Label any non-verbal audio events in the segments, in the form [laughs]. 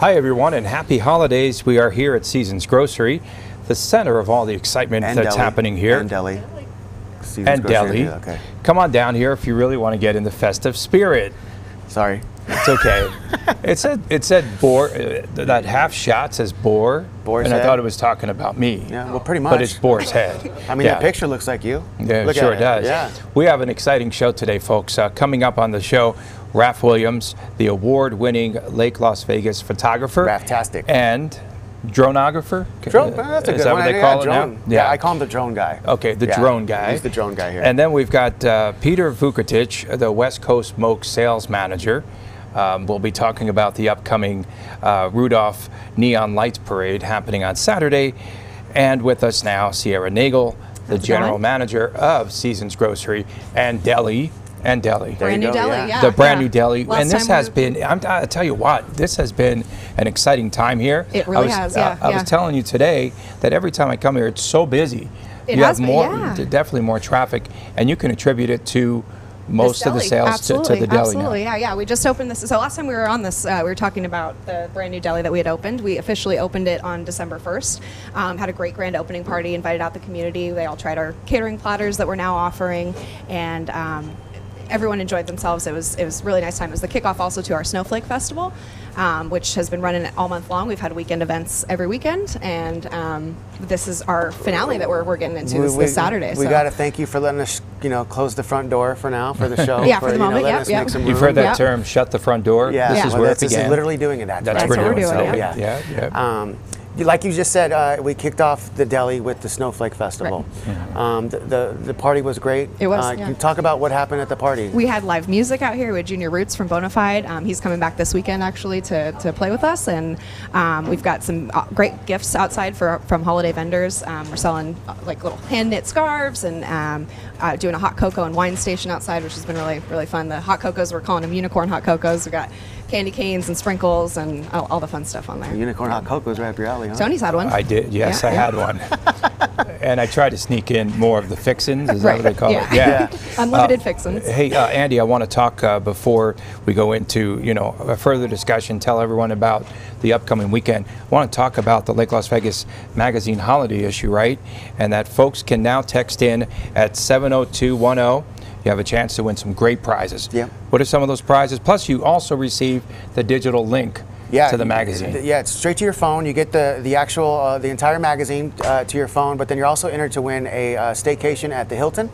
Hi, everyone, and happy holidays. We are here at Seasons Grocery, the center of all the excitement And that's deli. happening here. And deli. Seasons And grocery, deli. Okay. Come on down here if you really want to get in the festive spirit. Sorry. It's okay. [laughs] it said it said boar. Uh, that half shot says boar, Boar's and I thought it was talking about me. Yeah, well, pretty much. But it's boar's head. [laughs] I mean, yeah. that picture looks like you. Yeah, Look it sure at does. Yeah. We have an exciting show today, folks. Uh, coming up on the show, Raf Willems, the award-winning Lake Las Vegas photographer, Raftastic. and dronographer. Drone, that's a is good that one. what they yeah, call it drone. now? Yeah. I call him the drone guy. Okay, the Yeah, drone guy. He's the drone guy here. And then we've got uh, Peter Vukotic, the West Coast Moke sales manager. Um, we'll be talking about the upcoming uh, Rudolph Neon Lights Parade happening on Saturday. And with us now, Sierra Nagel, the How's general going? manager of Seasons Grocery and Deli. And Deli. There Brand new go, deli, yeah. yeah. the brand yeah. new deli, Last and this has we- been. I'm, I tell you what, this has been an exciting time here. It I really was, has, uh, yeah, I was telling you today that every time I come here, it's so busy. It you has have been, more, yeah. d- definitely more traffic, and you can attribute it to most of the sales to, absolutely, to the deli Absolutely, now. yeah, yeah. We just opened this. So last time we were on this, uh, we were talking about the brand new deli that we had opened. We officially opened it on December 1st. Um, had a great grand opening party, invited out the community. They all tried our catering platters that we're now offering, and um, everyone enjoyed themselves. It was it was a really nice time. It was the kickoff also to our Snowflake Festival, um, which has been running all month long. We've had weekend events every weekend, and um, this is our finale that we're, we're getting into this, this Saturday. We so. got to thank you for letting us, you know, close the front door for now for the [laughs] show. Yeah, for the you know, moment, letting yep, us yep. make some You've heard that Yep. term, "shut the front door." Yeah, this is well, where that's, it this is began. literally doing it. Actually. That's That's what we're doing, So, yeah. yeah, yeah. Um, you- like you just said, uh, we kicked off the deli with the Snowflake Festival. Um, the, the the party was great. It was, Uh, yeah. Can you talk about what happened at the party? We had live music out here with Junior Roots from Bonafide. Um, he's coming back this weekend actually to, to play with us, and um, we've got some uh, great gifts outside for from holiday vendors. Um, we're selling uh, like little hand knit scarves and um, uh, doing a hot cocoa and wine station outside, which has been really really fun. The hot cocos we're calling them unicorn hot cocos. We got candy canes and sprinkles and all, all the fun stuff on there. Unicorn hot cocoa is right up your alley, huh? Tony's had one. I did. Yes, Yeah, I yeah. had one. [laughs] and I tried to sneak in more of the fixins. Is that what they call yeah. it? Yeah. [laughs] Unlimited Uh, fixins. Hey, uh, Andy, I want to talk uh, before we go into you know a further discussion. Tell everyone about the upcoming weekend. I want to talk about the Lake Las Vegas Magazine holiday issue, right? And that folks can now text in at 70210. You have a chance to win some great prizes. Yeah. What are some of those prizes? Plus, you also receive the digital link to the magazine. Yeah, it's straight to your phone. You get the the actual uh, the entire magazine uh, to your phone, but then you're also entered to win a uh, staycation at the Hilton.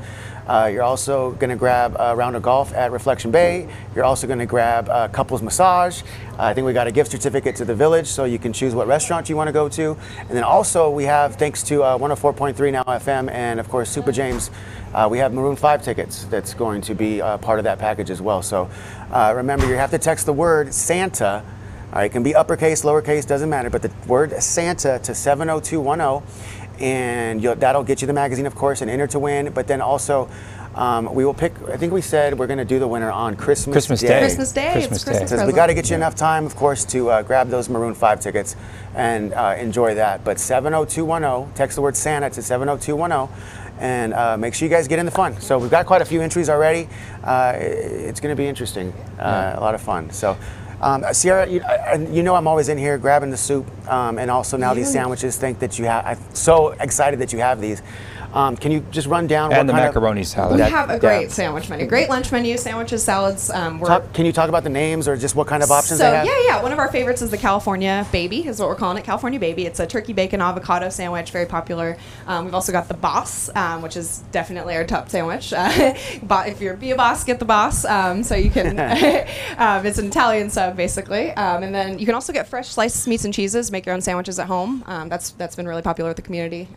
Uh, you're also going to grab a round of golf at Reflection Bay. You're also going to grab a couples massage. Uh, I think we got a gift certificate to the Village, so you can choose what restaurant you want to go to. And then also we have, thanks to uh, 104.3 now FM, and of course Super James, uh, we have Maroon 5 tickets. That's going to be uh, part of that package as well. So uh, remember, you have to text the word Santa. All right, it can be uppercase, lowercase, doesn't matter, but the word Santa to 70210, and you'll, that'll get you the magazine, of course, and enter to win. But then also, um, we will pick, I think we said we're going to do the winner on Christmas, Christmas Day. Christmas Day. Christmas it's Day. Christmas Because we got to get you enough time, of course, to uh, grab those Maroon 5 tickets and uh, enjoy that. But 70210, text the word Santa to 70210 and uh, make sure you guys get in the fun. So we've got quite a few entries already. Uh, it's going to be interesting, uh, a lot of fun. So. Um, Sierra, you, you know I'm always in here grabbing the soup, um, and also now these sandwiches. Think that you have. I'm so excited that you have these. Um, can you just run down And what the kind macaroni of, salad. We That- have a yeah. great sandwich menu, great lunch menu, sandwiches, salads. Um, we're Talk, can you talk about the names or just what kind of options so they have? yeah, yeah. One of our favorites is the California Baby, is what we're calling it. California Baby. It's a turkey bacon avocado sandwich, very popular. Um, we've also got the Boss, um, which is definitely our top sandwich. [laughs] Uh, if you're be a boss, get the Boss. Um, so you can. [laughs] [laughs] um, it's an Italian sub basically, um, and then you can also get fresh sliced meats and cheeses. Make your own sandwiches at home. Um, that's that's been really popular with the community.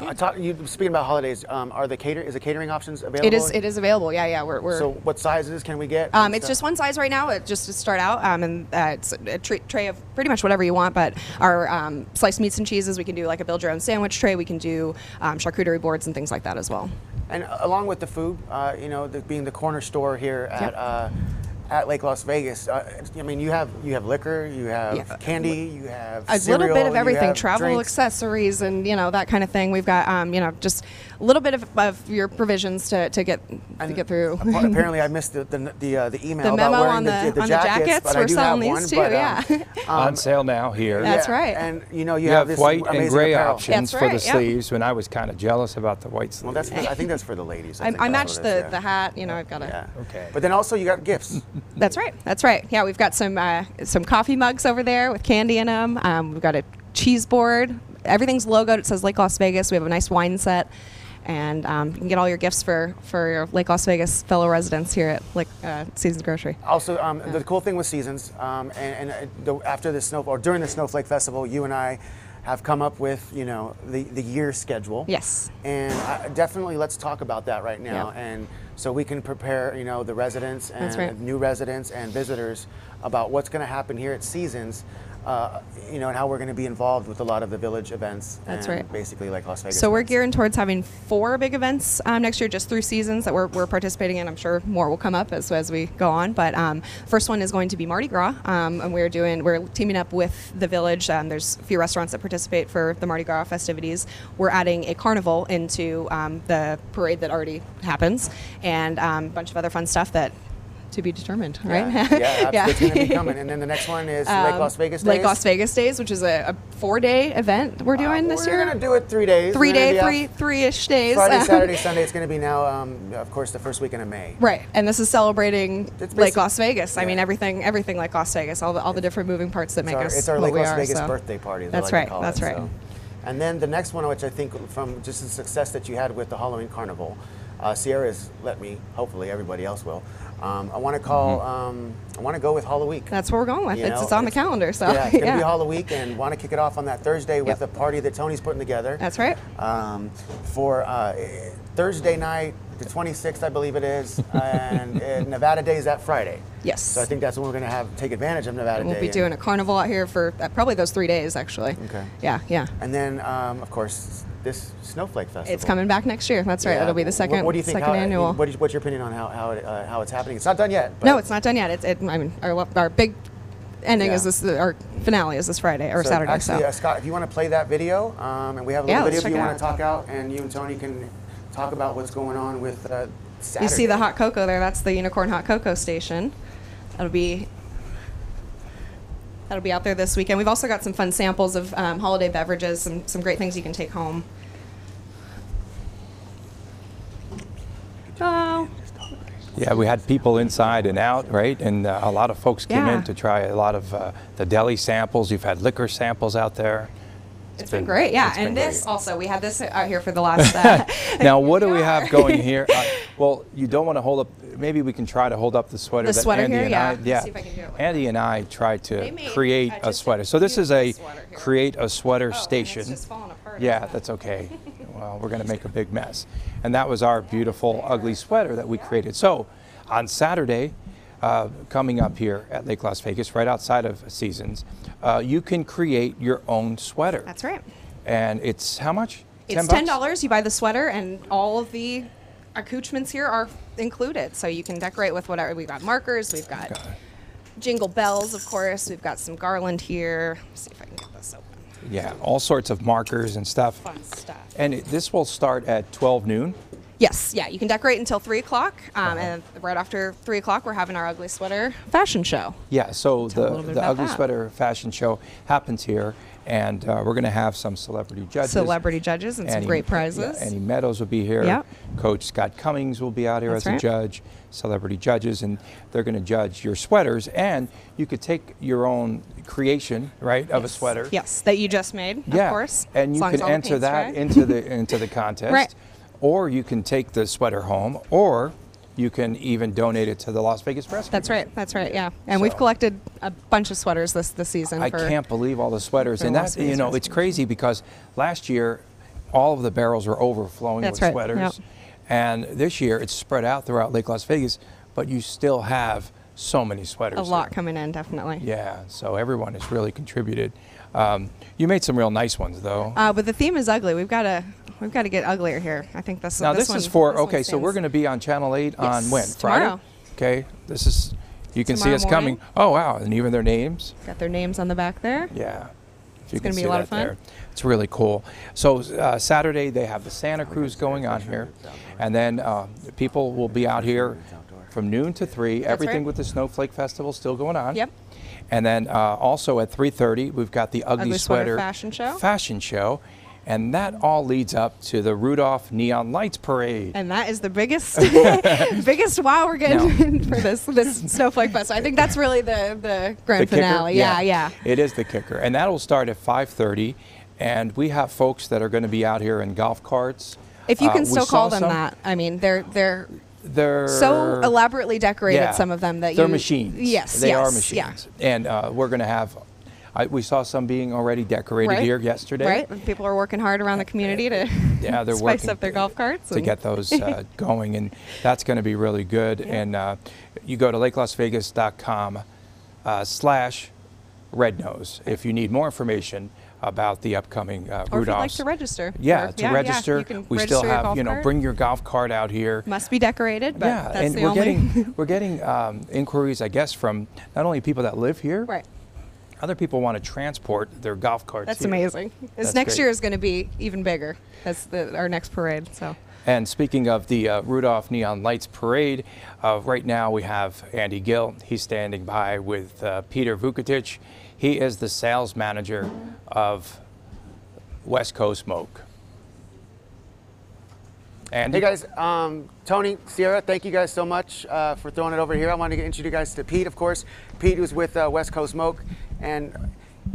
Um, Uh, talk, you, speaking about holidays, um, are the cater is the catering options available? it is it is available. Yeah, yeah. We're, we're So what sizes can we get? Um, it's stuff? just one size right now, it, just to start out, um, and uh, it's a tray, tray of pretty much whatever you want. But our um, sliced meats and cheeses, we can do like a build your own sandwich tray. We can do um, charcuterie boards and things like that as well. And along with the food, uh, you know, the, being the corner store here at Yep. At Lake Las Vegas, uh, I mean, you have you have liquor, you have Yeah. candy, you have a cereal, little bit of everything travel drinks. accessories and you know that kind of thing we've got um, you know just a little bit of, of your provisions to, to get to get through [laughs] Apparently, I missed the the, the, uh, the email The about memo wearing on the, the- the on the jackets. jackets, but we're do selling have these one, too, but, um, yeah. [laughs] on sale now here. That's yeah, right. And you know, you, You have, have this white and gray apparel. options That's for right, the yep. sleeves, and I was kind of jealous about the white sleeves. Well, that's for, I think that's for the ladies. I, I, I that's matched the, the hat you know I've got a Yeah. Okay. But then also you got gifts. [laughs] That's right. That's right. Yeah, we've got some uh, some coffee mugs over there with candy in them. Um, we've got a cheese board. Everything's logoed. It says Lake Las Vegas. We have a nice wine set, and um, you can get all your gifts for for your Lake Las Vegas fellow residents here at Lake uh, Seasons Grocery. Also, um, the cool thing with seasons, um, and, and uh, the, after the snow or during the Snowflake Festival, you and I have come up with you know the the year schedule. Yes. And I, definitely, let's talk about that right now, Yeah. and so we can prepare you know the residents and right. new residents and visitors about what's going to happen here at Seasons. Uh, you know, and how we're going to be involved with a lot of the village events. That's and right. Basically, like Las Vegas. So we're events. gearing towards having four big events um, next year, just through seasons that we're, we're participating in. I'm sure more will come up as, as we go on. But um, first one is going to be Mardi Gras, um, and we're doing we're teaming up with the village. Um, there's a few restaurants that participate for the Mardi Gras festivities. We're adding a carnival into um, the parade that already happens, and um, a bunch of other fun stuff that to be determined. Right? Yeah, [laughs] yeah, yeah. it's going to be coming. And then the next one is Lake Um, Las Vegas. Lake Days. Las Vegas Days, which is a, a four-day event we're doing this year. we're going to do it three days. three We're day, three three-ish days. Friday, [laughs] Saturday, Sunday. It's going to be now, um, of course, the first weekend of May. Right, and this is celebrating Lake Las Vegas. I mean, everything, everything like Las Vegas. All the, all the different moving parts that It's make our, us it's our what Lake Las are, Vegas so. birthday party. That's like right, that's it, right. so. And then the next one, which I think from just the success that you had with the Halloween Carnival, uh, Sierra's let me. Hopefully, everybody else will. Um, I want to call. Um, I want to go with Halloween. That's what we're going with. You it's, know, it's on the calendar, so yeah, it's gonna be Halloween, and want to kick it off on that Thursday with Yep. a party that Tony's putting together. That's right. Um, for uh, Thursday night, the 26th, I believe it is, and uh, [laughs] Nevada Day is that Friday. Yes. So I think that's when we're gonna have take advantage of Nevada we'll Day. be and- doing a carnival out here for uh, probably those three days, actually. Okay. Yeah, yeah. And then, um, of course, this Snowflake Festival. It's coming back next year. That's right. Yeah. It'll be the What- second, What, do you think? second how, annual. What is, what's your opinion on how how, it, uh, how it's happening? It's not done yet. No, it's not done yet. It's, it, I mean, our, our big ending Yeah. is this. Our finale is this Friday or So Saturday. Actually, so uh, Scott, if you want to play that video, um, and we have a little let's video if you want to talk out, and you and Tony can talk about what's going on with uh, Saturday. you see the hot cocoa there. That's the Unicorn Hot Cocoa Station. That'll be that'll be out there this weekend. We've also got some fun samples of um, holiday beverages, some some great things you can take home. Oh, Yeah, we had people inside and out, right? And uh, a lot of folks came Yeah. in to try a lot of uh, the deli samples. You've had liquor samples out there. It's been great. Yeah, been and this great. also we had this out here for the last. Uh, [laughs] [laughs] Now, what do we Yeah. have going here? [laughs] Uh, well, you don't want to hold up. Maybe we can try to hold up the sweater. The that sweater Andy here? and Yeah. I, yeah. see if I can do it like Andy and I tried to create a sweater. So this is a beautiful sweater here. create a sweater Oh, station. It's just falling apart. Yeah, that's okay. well, we're going to make a big mess. And that was our beautiful, ugly sweater that we created. So on Saturday, uh, coming up here at Lake Las Vegas, right outside of Seasons, uh, you can create your own sweater. That's right. And it's how much? It's 10 ten bucks? dollars. You buy the sweater, and all of the accoutrements here are included. So you can decorate with whatever. We've got markers. We've got jingle bells, of course. We've got some garland here. Let's see if I can get this open. Yeah, all sorts of markers and stuff. Fun stuff. And it, this will start at 12 noon. Yes, yeah, you can decorate until three o'clock, um, and right after three o'clock, we're having our ugly sweater fashion show. Yeah, so Tell the, the Ugly that. Sweater fashion show happens here, and uh, we're going to have some celebrity judges. Celebrity judges and some Annie- great yeah, prizes. Annie Meadows will be here. Yep. Coach Scott Cummings will be out here That's as a right. judge. Celebrity judges, and they're going to judge your sweaters. And you could take your own creation, right, of a sweater. Yes, that you just made, Yeah, of course. and you can as all the enter paint's that dry. into the [laughs] into the contest, Right. Or you can take the sweater home, or you can even donate it to the Las Vegas Rescue. That's right. That's right. Yeah, and we've collected a bunch of sweaters this this season. I can't believe all the sweaters, and that's you know it's crazy because last year all of the barrels were overflowing That's with right, sweaters, yep. and this year it's spread out throughout Lake Las Vegas, but you still have so many sweaters. a lot here. coming in, definitely. Yeah, so everyone has really contributed. Um, you made some real nice ones, though. Uh, but the theme is ugly. We've got to we've got to get uglier here. I think this. now this this, is one- for this okay. So we're going to be on Channel Eight on Yes, when Friday. tomorrow. Okay, this is You can see tomorrow us coming. Oh wow! And even their names. Got their names on the back there. Yeah. If you It's gonna be a lot of fun. there. It's really cool. So uh, Saturday they have the Santa Cruz going on here, and then uh, people will be out here from noon to three. Everything right. with the Snowflake Festival still going on. Yep. And then uh, also at 3:30 we've got the Ugly, Ugly Sweater fashion show. Fashion show, and that all leads up to the Rudolph Neon Lights Parade. And that is the biggest, [laughs] [laughs] biggest wow we're getting [laughs] for this this Snowflake Fest. I think that's really the the grand The finale. Yeah, yeah. It is the kicker, and that'll start at 5:30. And we have folks that are going to be out here in golf carts. If you Uh, can we still call them some. that, I mean, they're they're They're so elaborately decorated. yeah, Some of them that they're you machines. Yes, they yes, are machines. And uh, we're going to have. I, we saw some being already decorated Right. here yesterday. Right. And People are working hard around the community to Yeah, they're [laughs] spice working up their golf carts. to get those uh, [laughs] going, and that's going to be really good. And uh, you go to lakelasvegas.com uh, slash red nose if you need more information about the upcoming uh, or if you'd like to register. yeah, Or- to register, you can we register still have you know cart. bring your golf cart out here. Must be decorated, but yeah, and we're only. getting [laughs] we're getting um, inquiries, I guess, from not only people that live here, right. other people want to transport their golf carts. That's here. amazing. This That's next great. year is going to be even bigger. That's the, our next parade. So And speaking of the uh, Rudolph Neon Lights Parade, uh, right now we have Andy Gill. He's standing by with uh, Peter Vukotic. He is the sales manager of West Coast Moke. Andy? Hey guys, um, Tony, Sierra, thank you guys so much uh, for throwing it over here. I want to introduce you guys to Pete, of course. Pete was with uh, West Coast Moke, and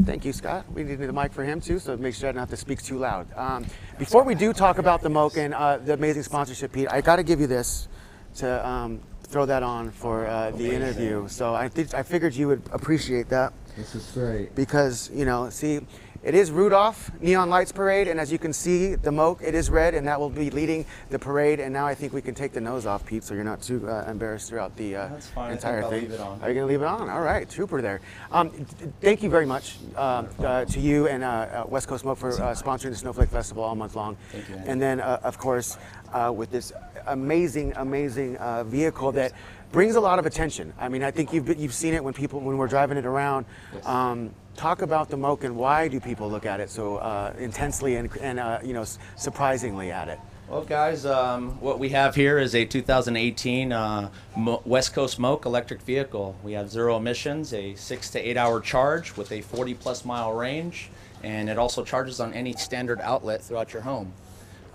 thank you, Scott. We need the mic for him too, so make sure I don't have to speak too loud. Um, before we do talk about the Moke and uh, the amazing sponsorship, Pete, I got to give you this to um, throw that on for uh, the interview. So I, think I figured you would appreciate that This is great. because you know, see, it is Rudolph Neon Lights Parade, and as you can see, the moke it is red, and that will be leading the parade. And now I think we can take the nose off, Pete, so you're not too uh, embarrassed throughout the uh, That's fine. I think entire I'll thing. leave it on. Are you going to leave it on? All right, trooper there. Um, th- thank you very much um, uh, to you and uh, uh, West Coast Moke for uh, sponsoring the Snowflake Festival all month long. Thank you, Andy. And then, uh, of course, uh, with this amazing, amazing uh, vehicle that brings a lot of attention. I mean, I think you've you've seen it when people when we're driving it around. Um, talk about the Moke and why do people look at it so uh, intensely and, and uh, you know surprisingly at it? Well, guys, um, what we have here is a 2018 uh, Mo- West Coast Moke electric vehicle. We have zero emissions, a six to eight hour charge with a 40 plus mile range, and it also charges on any standard outlet throughout your home.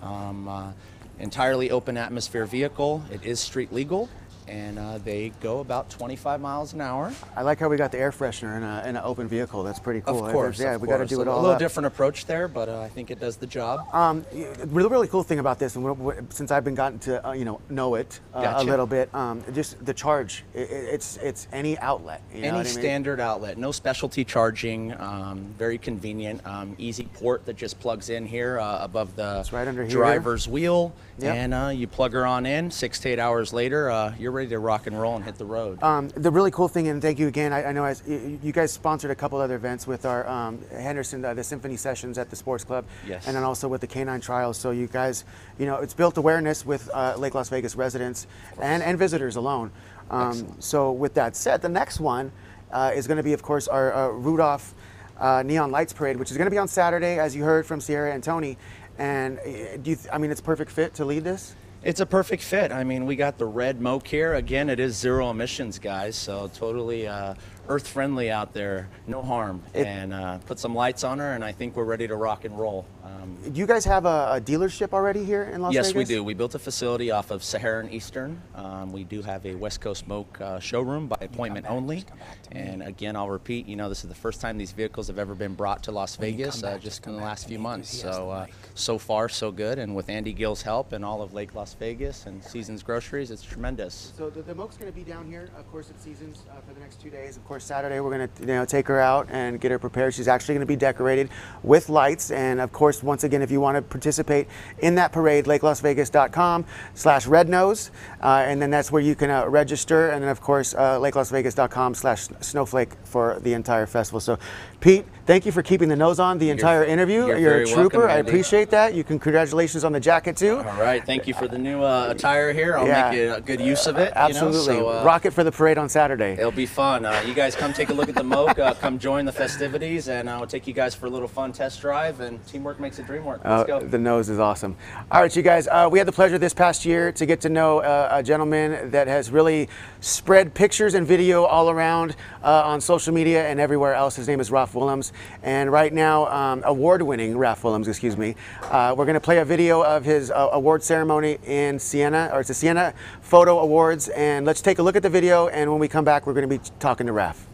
Um, uh, entirely open atmosphere vehicle. It is street legal, and uh, they go about 25 miles an hour. I like how we got the air freshener in, a, in an open vehicle. That's pretty cool. Of course, yeah, of we got to do it all. a little up. different approach there, but uh, I think it does the job. Um, the really, really cool thing about this, and since I've been gotten to uh, you know know it uh, a little bit, um, just the charge. i i- it's it's any outlet. You know Any I mean? standard outlet, no specialty charging, um, very convenient, um, easy port that just plugs in here uh, above the right under here. driver's wheel, Yep. and uh, you plug her on in. Six to eight hours later, uh, you're ready to rock and roll and hit the road. Um, the really cool thing, and thank you again. I, I know as, you guys sponsored a couple other events with our um, Henderson, uh, the Symphony Sessions at the Sports Club, Yes. and then also with the Canine Trials. So you guys, you know, it's built awareness with uh, Lake Las Vegas residents and, and visitors alone. Um, so with that said, the next one uh, is going to be, of course, our uh, Rudolph uh, Neon Lights Parade, which is going to be on Saturday, as you heard from Sierra and Tony. And uh, do you th- I mean, it's perfect fit to lead this. It's a perfect fit. I mean, we got the red Moke here. Again, it is zero emissions, guys, so totally uh, earth friendly out there, no harm. It- and uh, put some lights on her, and I think we're ready to rock and roll. Um, Do you guys have a, a dealership already here in Las yes, Vegas? Yes, we do. We built a facility off of Sahara and Eastern. Um, we do have a West Coast Moke uh, showroom by appointment only. And again, I'll repeat, you know, this is the first time these vehicles have ever been brought to Las When Vegas, come uh, just just in the last few months. 'cause he has So, uh, so far, so good. And with Andy Gill's help and all of Lake Las Vegas and Seasons Groceries, it's tremendous. So the, the Moke's going to be down here, of course, at Seasons uh, for the next two days. Of course, Saturday we're going to you know take her out and get her prepared. She's actually going to be decorated with lights, and of course, once again, if you want to participate in that parade, LakeLasVegas.com/slash RedNose, uh, and then that's where you can uh, register, and then of course, uh, LakeLasVegas.com/slash Snowflake for the entire festival. So, Pete, thank you for keeping the nose on the entire interview. you're You're, a trooper. welcome, I appreciate that. You can congratulations on the jacket too. All right, thank you for the new uh, attire here. I'll Yeah. make a good use of it. Absolutely. You know? so, uh, Rock it for the parade on Saturday. It'll be fun. Uh, you guys come take a look at the Moke, uh, come join the festivities, and I'll take you guys for a little fun test drive. And teamwork makes a dream work. Let's Uh, go. the nose is awesome. All right, you guys, uh, we had the pleasure this past year to get to know uh, a gentleman that has really spread pictures and video all around uh, on social media and everywhere else. His name is Ralph Willems. And right now, um, award winning Ralph Willems, excuse me, uh, we're going to play a video of his uh, award ceremony in Siena, or it's the Siena Photo Awards. And let's take a look at the video. And when we come back, we're going to be talking to Ralph.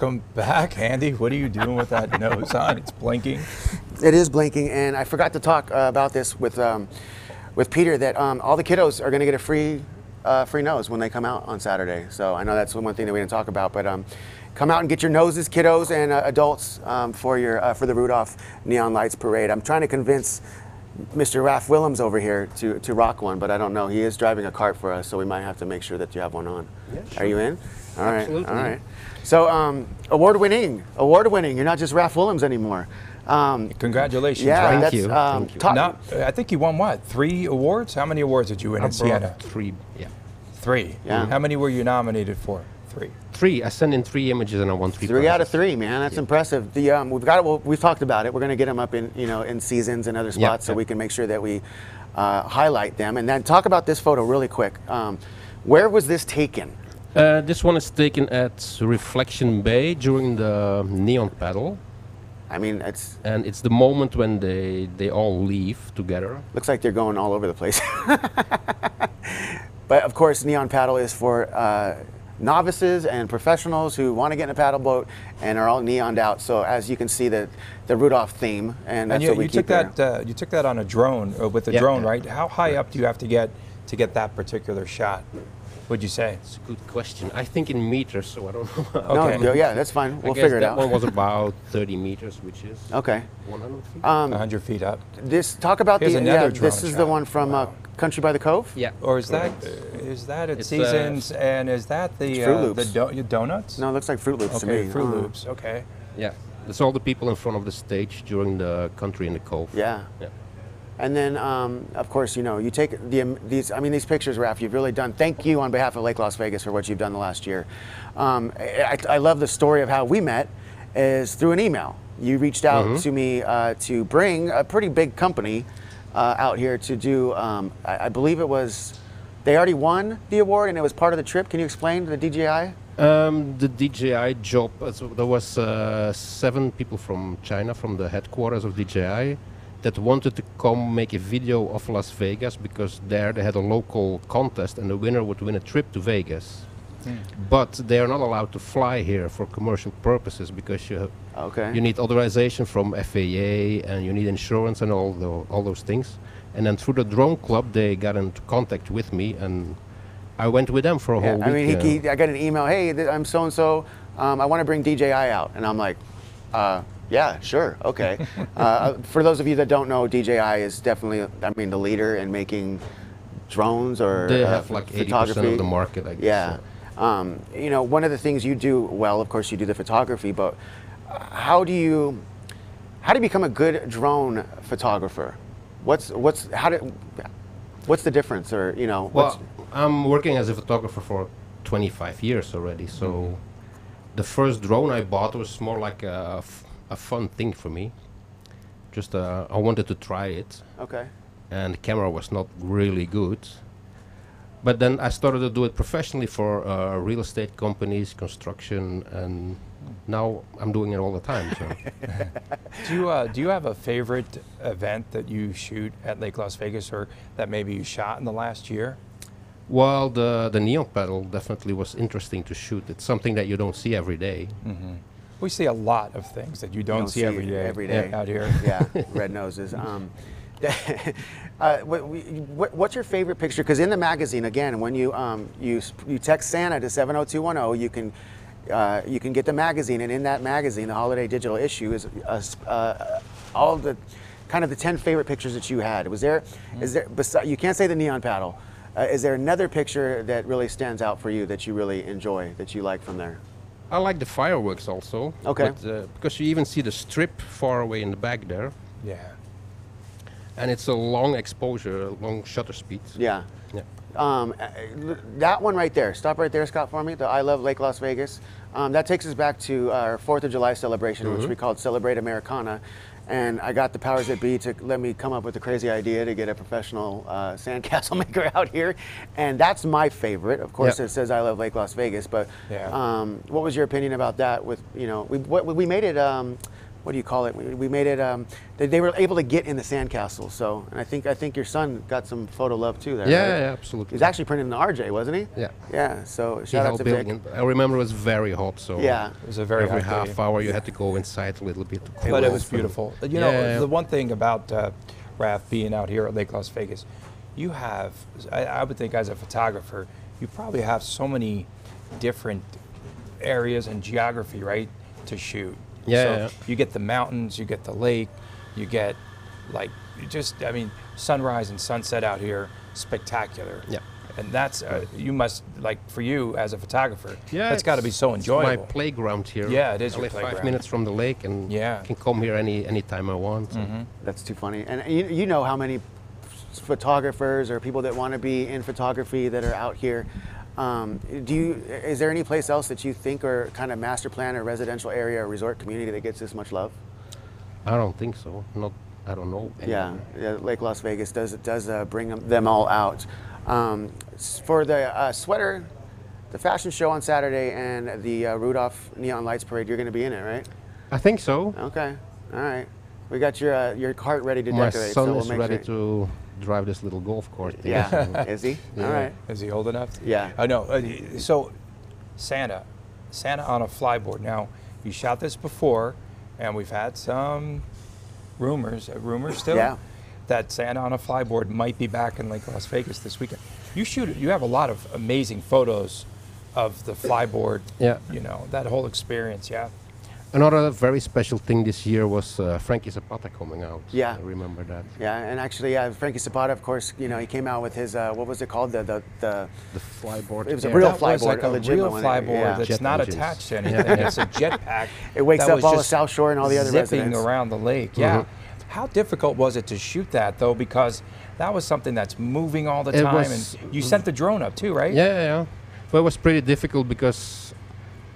Welcome back, Andy. What are you doing with that nose on? It's blinking. It is blinking, and I forgot to talk uh, about this with um, with Peter that um, all the kiddos are going to get a free uh, free nose when they come out on Saturday. So I know that's one thing that we didn't talk about, but um, come out and get your noses, kiddos and uh, adults, um, for your uh, for the Rudolph Neon Lights Parade. I'm trying to convince Mr. Ralph Willems over here to, to rock one, but I don't know. He is driving a cart for us, so we might have to make sure that you have one on. Are you in? All right. Absolutely. All right. So um, award winning, award winning. You're not just Ralph Willems anymore. Um, Congratulations. yeah, Thank that's you, Um, thank you. talk- Not, I think you won what? Three awards? How many awards did you win I in Siena? three. Yeah, Three. Yeah. How many were you nominated for? Three. three. I sent in three images and I won three. Three out of three, man. That's impressive. The um, we've got well, we've talked about it. We're going to get them up in you know in seasons and other Yeah, spots so yeah. we can make sure that we uh, highlight them. And then talk about this photo really quick. Um, where was this taken? Uh, this one is taken at Reflection Bay during the neon paddle, I mean, it's and it's the moment when they they all leave together. looks like they're going all over the place. [laughs] but of course, neon paddle is for uh, novices and professionals who want to get in a paddle boat and are all neoned out. So as you can see, the the Rudolph theme, and that's And you, what we you keep took there. that uh, you took that on a drone uh, with a Yeah. drone, right? How high up do you have to get to get that particular shot? Would you say? It's a good question. I think in meters, so I don't know. [laughs] Okay. no, yeah, that's fine. We'll figure it out. that out. one was about 30 meters, which is Okay. 100 feet. Um, 100 feet up. This talk about Here's the another yeah. This drone is the one from uh, Country by the Cove. yeah. Or is that correct. is that at It's, uh, Seasons and is that the Fruit uh, the Loops. do- donuts? No, it looks like Froot Loops to Okay, me. Fruit Uh, Loops. Okay. Yeah. That's all the people in front of the stage during the country in the cove. Yeah. Yeah. And then, um, of course, you know, you take the um, these. I mean, these pictures, Raf. You've really done. Thank you on behalf of Lake Las Vegas for what you've done the last year. Um, I, I love the story of how we met, is through an email. You reached out Mm-hmm. to me uh, to bring a pretty big company uh, out here to do. Um, I, I believe it was. They already won the award, and it was part of the trip. Can you explain the DJI? Um, the DJI job, so there was uh, seven people from China, from the headquarters of DJI, that wanted to come make a video of Las Vegas because there they had a local contest and the winner would win a trip to Vegas. But they are not allowed to fly here for commercial purposes because you have, Okay. you need authorization from FAA and you need insurance and all the, all those things. And then through the drone club, they got into contact with me, and I went with them for a Yeah, whole I week. mean, uh, he, he, I got an email. Hey, th- I'm so and so. I want to bring DJI out, and I'm like, uh, yeah, sure, okay. [laughs] uh, for those of you that don't know, DJI is definitely, I mean, the leader in making drones or they uh, have like 80% photography. of the market. I guess, Yeah. so. Um, you know, one of the things you do well, of course, you do the photography, but how do you how do you become a good drone photographer? What's what's how do what's the difference, or you know, what's, Well, I'm working as a photographer for 25 years already. So Mm-hmm. the first drone I bought was more like a, f- a fun thing for me. Just uh, I wanted to try it, okay, and the camera was not really good. But then I started to do it professionally for uh, real estate companies, construction, and now I'm doing it all the time. So. [laughs] Do you uh, do you have a favorite event that you shoot at Lake Las Vegas, or that maybe you shot in the last year? well, the the neon paddle definitely was interesting to shoot. It's something that you don't see every day. We see a lot of things that you don't, see, every day, every day out here. Yeah, [laughs] red noses. Um, [laughs] uh, what, what, what's your favorite picture? Because in the magazine, again, when you um, you you text Santa to seven zero two one zero, you can. Uh, you can get the magazine, and in that magazine, the holiday digital issue is uh, s- uh, all the kind of the ten favorite pictures that you had. Was there? Is there? Besi- you can't say the neon paddle. Uh, is there another picture that really stands out for you that you really enjoy that you like from there? I like the fireworks also. Okay. But, uh, because you even see the strip far away in the back there, Yeah. And it's a long exposure, long shutter speed. Yeah. Yeah. Um, uh, that one right there. Stop right there, Scott, for me. The I Love Lake Las Vegas. Um, that takes us back to our Fourth of July celebration, which we called Celebrate Americana. And I got the powers that be to let me come up with the crazy idea to get a professional uh, sandcastle [laughs] maker out here, and that's my favorite. Of course, Yeah. it says I love Lake Las Vegas. But Yeah. um, what was your opinion about that? With you know, we what, we made it. What do you call it? We, we made it. Um, they, they were able to get in the sandcastle. So, and I think I think your son got some photo love too there. Yeah, right? yeah, absolutely. He's actually printed in the RJ, wasn't he? Yeah. Yeah. So He shout out helped to Vic. I remember it was very hot, so Yeah. It was a very every hot half day. hour you had to go inside a little bit to cool But it was and- beautiful. You know, Yeah. the one thing about uh, Raf being out here at Lake Las Vegas, you have, I, I would think as a photographer, you probably have so many different areas and geography, right, to shoot. Yeah, So yeah. you get the mountains, you get the lake, you get like, just, I mean, sunrise and sunset out here, spectacular. Yeah. And that's, uh, you must, like, for you as a photographer, Yeah, that's got to be it's- so it's enjoyable. my playground here. Yeah, it is Only your five minutes from the lake, and Yeah. Can come here any anytime I want. That's too funny. And you, you know how many photographers or people that want to be in photography that are out here. Um, do you? Is there any place else that you think or kind of master plan or residential area or resort community that gets this much love? I don't think so. Not. I don't know. Yeah, yeah, Lake Las Vegas does does uh, bring them, all out. Um, for the uh, sweater, the fashion show on Saturday and the uh, Rudolph Neon Lights Parade, you're going to be in it, right? I think so. Okay, all right. We got your uh, your cart ready to My decorate. son so we'll is make ready sure. to drive this little golf cart. thing, [laughs] Yeah, is he? Yeah. All right. Is he old enough? Yeah. I know. Uh, so, Santa, Santa on a flyboard. Now, you shot this before, and we've had some rumors, uh, rumors still, Yeah. that Santa on a flyboard might be back in Lake Las Vegas this weekend. You shoot. You have a lot of amazing photos of the flyboard. Yeah. You know that whole experience. Yeah. Another very special thing this year was uh, Frankie Zapata coming out. Yeah. I remember that. Yeah, and actually, yeah, Frankie Zapata, of course, you know, he came out with his uh, what was it called? The the, the The flyboard. It was a real flyboard, like a a, legitimate real one, flyboard yeah. that's Jet not engines. attached to anything. it's a [laughs] jetpack. It wakes up all the South Shore and all the other zipping residents. around the lake. Yeah. How difficult was it to shoot that though? Because that was something that's moving all the It time, was- and you sent the drone up too, right? Yeah, yeah, yeah. But it was pretty difficult because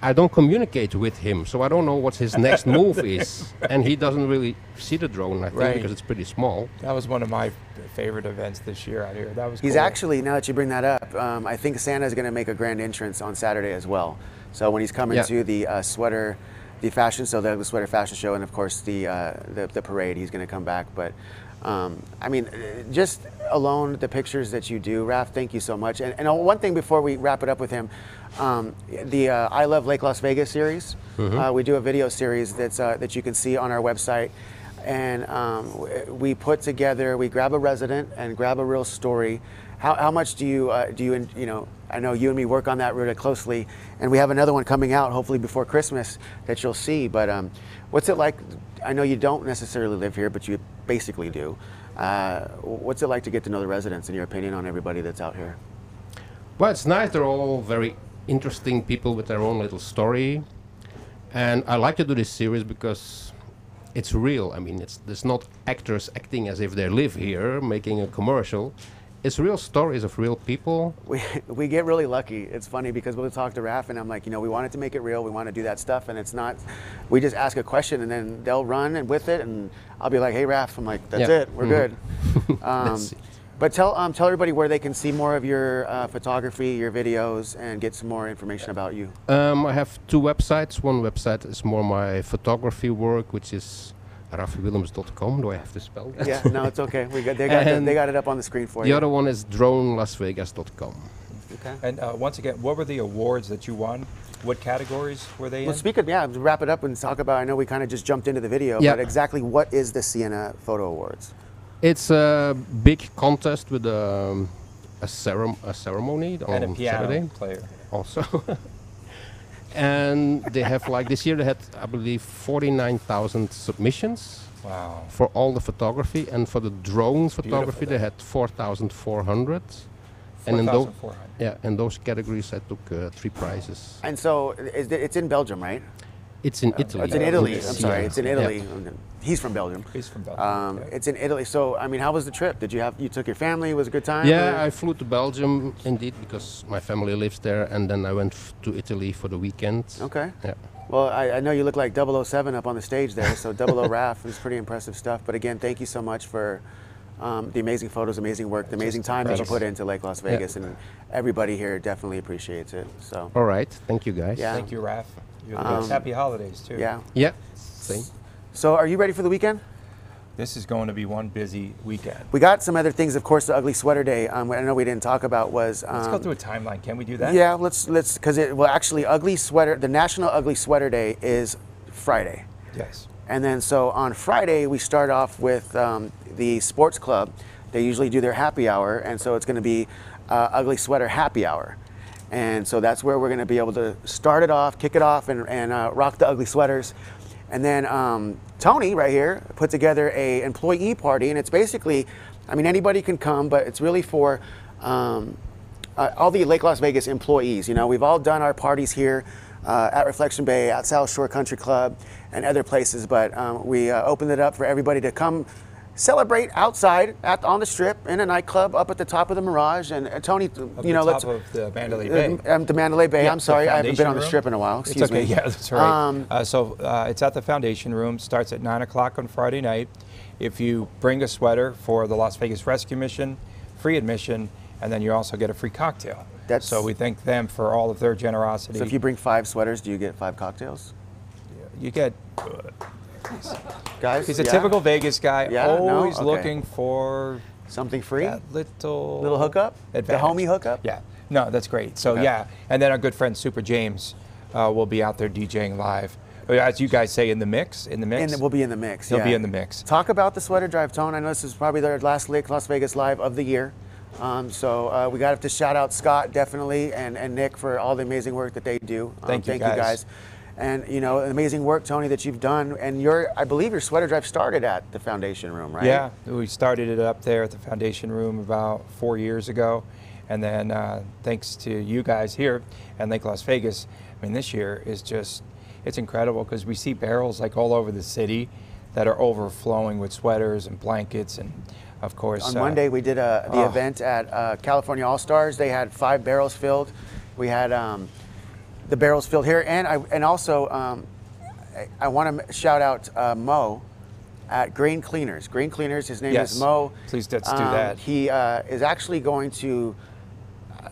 I don't communicate with him, so I don't know what his next [laughs] move is, and he doesn't really see the drone. I think Right. because it's pretty small. That was one of my favorite events this year out here. That was. He's cool. actually now that you bring that up, um, I think Santa's going to make a grand entrance on Saturday as well. So when he's coming Yeah. to the uh, sweater, the fashion, so the sweater fashion show, and of course the uh, the, the parade, he's going to come back. But Um, I mean, just alone the pictures that you do, Raf. Thank you so much. And, and one thing before we wrap it up with him, um, the uh, I Love Lake Las Vegas series. Uh, we do a video series that's uh, that you can see on our website, and um, we put together. We grab a resident and grab a real story. How, how much do you uh, do you you know? I know you and me work on that really closely, and we have another one coming out hopefully before Christmas that you'll see. But um, what's it like? I know you don't necessarily live here, but you basically do. Uh, what's it like to get to know the residents, in your opinion, on everybody that's out here? Well, it's nice. They're all very interesting people with their own little story, and I like to do this series because it's real. I mean, it's there's not actors acting as if they live here making a commercial. It's real stories of real people. we, [laughs] we get really lucky. It's funny because we'll talk to Raf and I'm like, you know, we wanted to make it real. We want to do that stuff. And it's not, we just ask a question and then they'll run and with it. And I'll be like, hey, Raf, I'm like, that's Yeah. it. We're good. [laughs] Um, it. but tell, um, tell everybody where they can see more of your uh, photography, your videos, and get some more information about you. Um, I have two websites. One website is more my photography work, which is rafiwillems.com. Do I have to spell that? Yeah, no, it's okay. We got, they, got the, they got it up on the screen for The you. The other one is dronelasvegas.com. Okay. And uh, once again, what were the awards that you won? What categories were they Well, in? speak of, yeah, wrap it up and talk about, I know we kind of just jumped into the video, Yeah. but exactly what is the Siena Photo Awards? It's a big contest with um, a, ceram- a ceremony on and a piano Saturday player. also. [laughs] and they have like this year they had I believe 49,000 submissions Wow. for all the photography and for the drone photography they had 4,400. And in those 4,400. yeah, in those categories I took uh, three prizes. And so is it- it's in Belgium, right? It's in Italy. It's in Italy. it's- I'm sorry, yeah. it's in Yeah. Italy. He's from Belgium. He's from Belgium. Um, yeah. It's in Italy. So I mean, how was the trip? Did you have you took your family? Was it a good time? Yeah, or- I flew to Belgium indeed because my family lives there, and then I went f- to Italy for the weekend. Okay. Yeah. Well, I, I know you look like 007 up on the stage there. So 00 [laughs] Raf is pretty impressive stuff. But again, thank you so much for um, the amazing photos, amazing work, the amazing time that you put into Lake Las Vegas, and everybody here definitely appreciates it. So All right. Thank you, guys. Yeah. Thank you, Raf. You're the Um. Happy holidays too. yeah. Yep. Same. So are you ready for the weekend? This is going to be one busy weekend. We got some other things. Of course, the Ugly Sweater Day. Um, I know we didn't talk about was. Um, Let's go through a timeline. Can we do that? Yeah, let's let's because it well actually Ugly Sweater. The National Ugly Sweater Day is Friday. Yes. And then so on Friday, we start off with um, the sports club. They usually do their happy hour, and so it's going to be uh, Ugly Sweater Happy Hour. And so that's where we're going to be able to start it off, kick it off, and, and uh, rock the ugly sweaters. And then um, Tony, right here, put together a employee party, and it's basically, I mean, anybody can come, but it's really for um, uh, all the Lake Las Vegas employees. You know, we've all done our parties here uh, at Reflection Bay, at South Shore Country Club, and other places. But um, we uh, opened it up for everybody to come celebrate outside at, on the strip in a nightclub up at the top of the Mirage. And uh, Tony, Up you know, the let's. top of the Mandalay Bay. Uh, um, the Mandalay Bay. Yeah, I'm sorry, I haven't been on the strip in a while. Excuse it's okay. me. Yeah, that's right. Um, uh, so uh, it's at the Foundation Room. Starts at nine o'clock on Friday night. If you bring a sweater for the Las Vegas Rescue Mission, free admission, and then you also get a free cocktail. That's- so we thank them for all of their generosity. So if you bring five sweaters, do you get five cocktails, you get, guys? he's a Yeah? typical Vegas guy, Yeah? No? always Okay. looking for something free. little Little hookup? The homie hookup? Yeah. No, that's great. So Okay. yeah, and then our good friend Super James uh, will be out there DJing live, as you guys say, in the mix. In the mix. And we'll be in the mix. He'll be in the mix. Talk about the sweater drive, Tone. I know this is probably their last Las Vegas live of the year. Um, so uh, we got to shout out Scott definitely and, and Nick for all the amazing work that they do. Um, Thank you, thank guys. you guys. And you know, amazing work, Tony, that you've done. And your, I believe your sweater drive started at the foundation room, right? Yeah, we started it up there at the Foundation Room about four years ago, and then uh, thanks to you guys here and Lake Las Vegas, I mean this year is just it's incredible because we see barrels like all over the city that are overflowing with sweaters and blankets and of course On uh, Monday, we did a, the oh. event at uh, California All Stars. They had five barrels filled. We had um, the barrels filled here, and I and also um, I, I want to shout out uh, Mo at Green Cleaners. Green Cleaners. His name Yes. is Mo. Please let's do Um, that. He uh, is actually going to.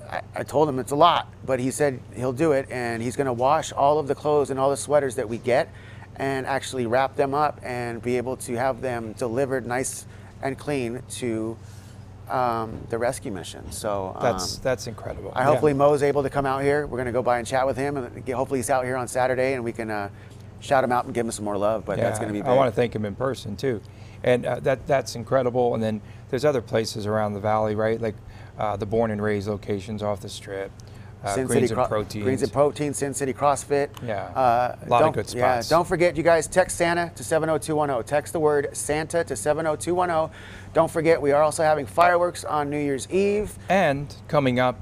I, I told him it's a lot, but he said he'll do it, and he's going to wash all of the clothes and all the sweaters that we get, and actually wrap them up and be able to have them delivered nice and clean to um, the rescue mission. So um, That's that's incredible. I Yeah. hopefully Mo's able to come out here. We're going to go by and chat with him, and hopefully he's out here on Saturday, and we can uh, shout him out and give him some more love. But that's going to be. I want to thank him in person too, and uh, that that's incredible. And then there's other places around the valley, right? Like uh, the born and raised locations off the strip, uh, Sin Greens City and Proteins. Greens and Protein, Sin City CrossFit. Yeah. Uh, A lot of good Yeah, don't forget, you guys, text Santa to 70210. Text the word Santa to 70210. Don't forget, we are also having fireworks on New Year's Eve. and coming up,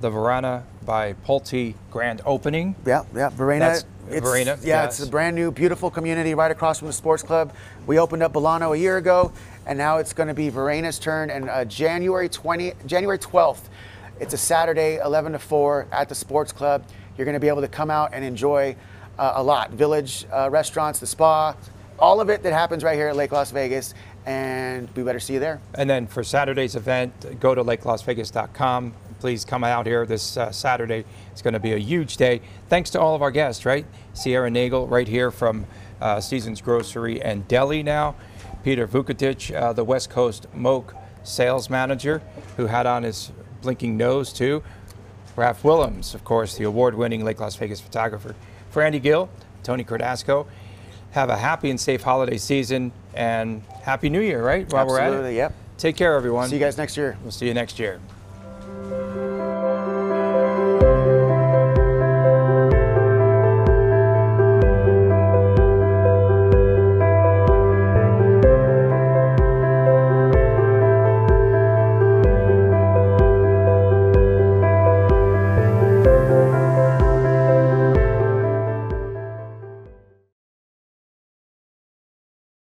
the Verana by Pulte grand opening. Yeah, yeah, Verena. That's- it's, Verena, Yeah, yes. it's a brand new, beautiful community right across from the sports club. We opened up Bolano a year ago, and now it's going to be Verena's turn. And uh, January 20, January 12th, it's a Saturday, 11 to 4 at the sports club. You're going to be able to come out and enjoy uh, a lot. Village uh, restaurants, the spa, all of it that happens right here at Lake Las Vegas. And we better see you there. And then for Saturday's event, go to lakelasvegas.com. Please come out here this uh, Saturday. It's going to be a huge day. Thanks to all of our guests, right? Sierra Nagel, right here from uh, Seasons Grocery and Deli now. Peter Vukotic, uh, the West Coast Moke sales manager, who had on his blinking nose too. Raf Willems, of course, the award winning Lake Las Vegas photographer. For Andy Gill, Tony Cardasco, have a happy and safe holiday season and Happy New Year, right? While we're at it. Yep. Take care, everyone. See you guys next year. We'll see you next year.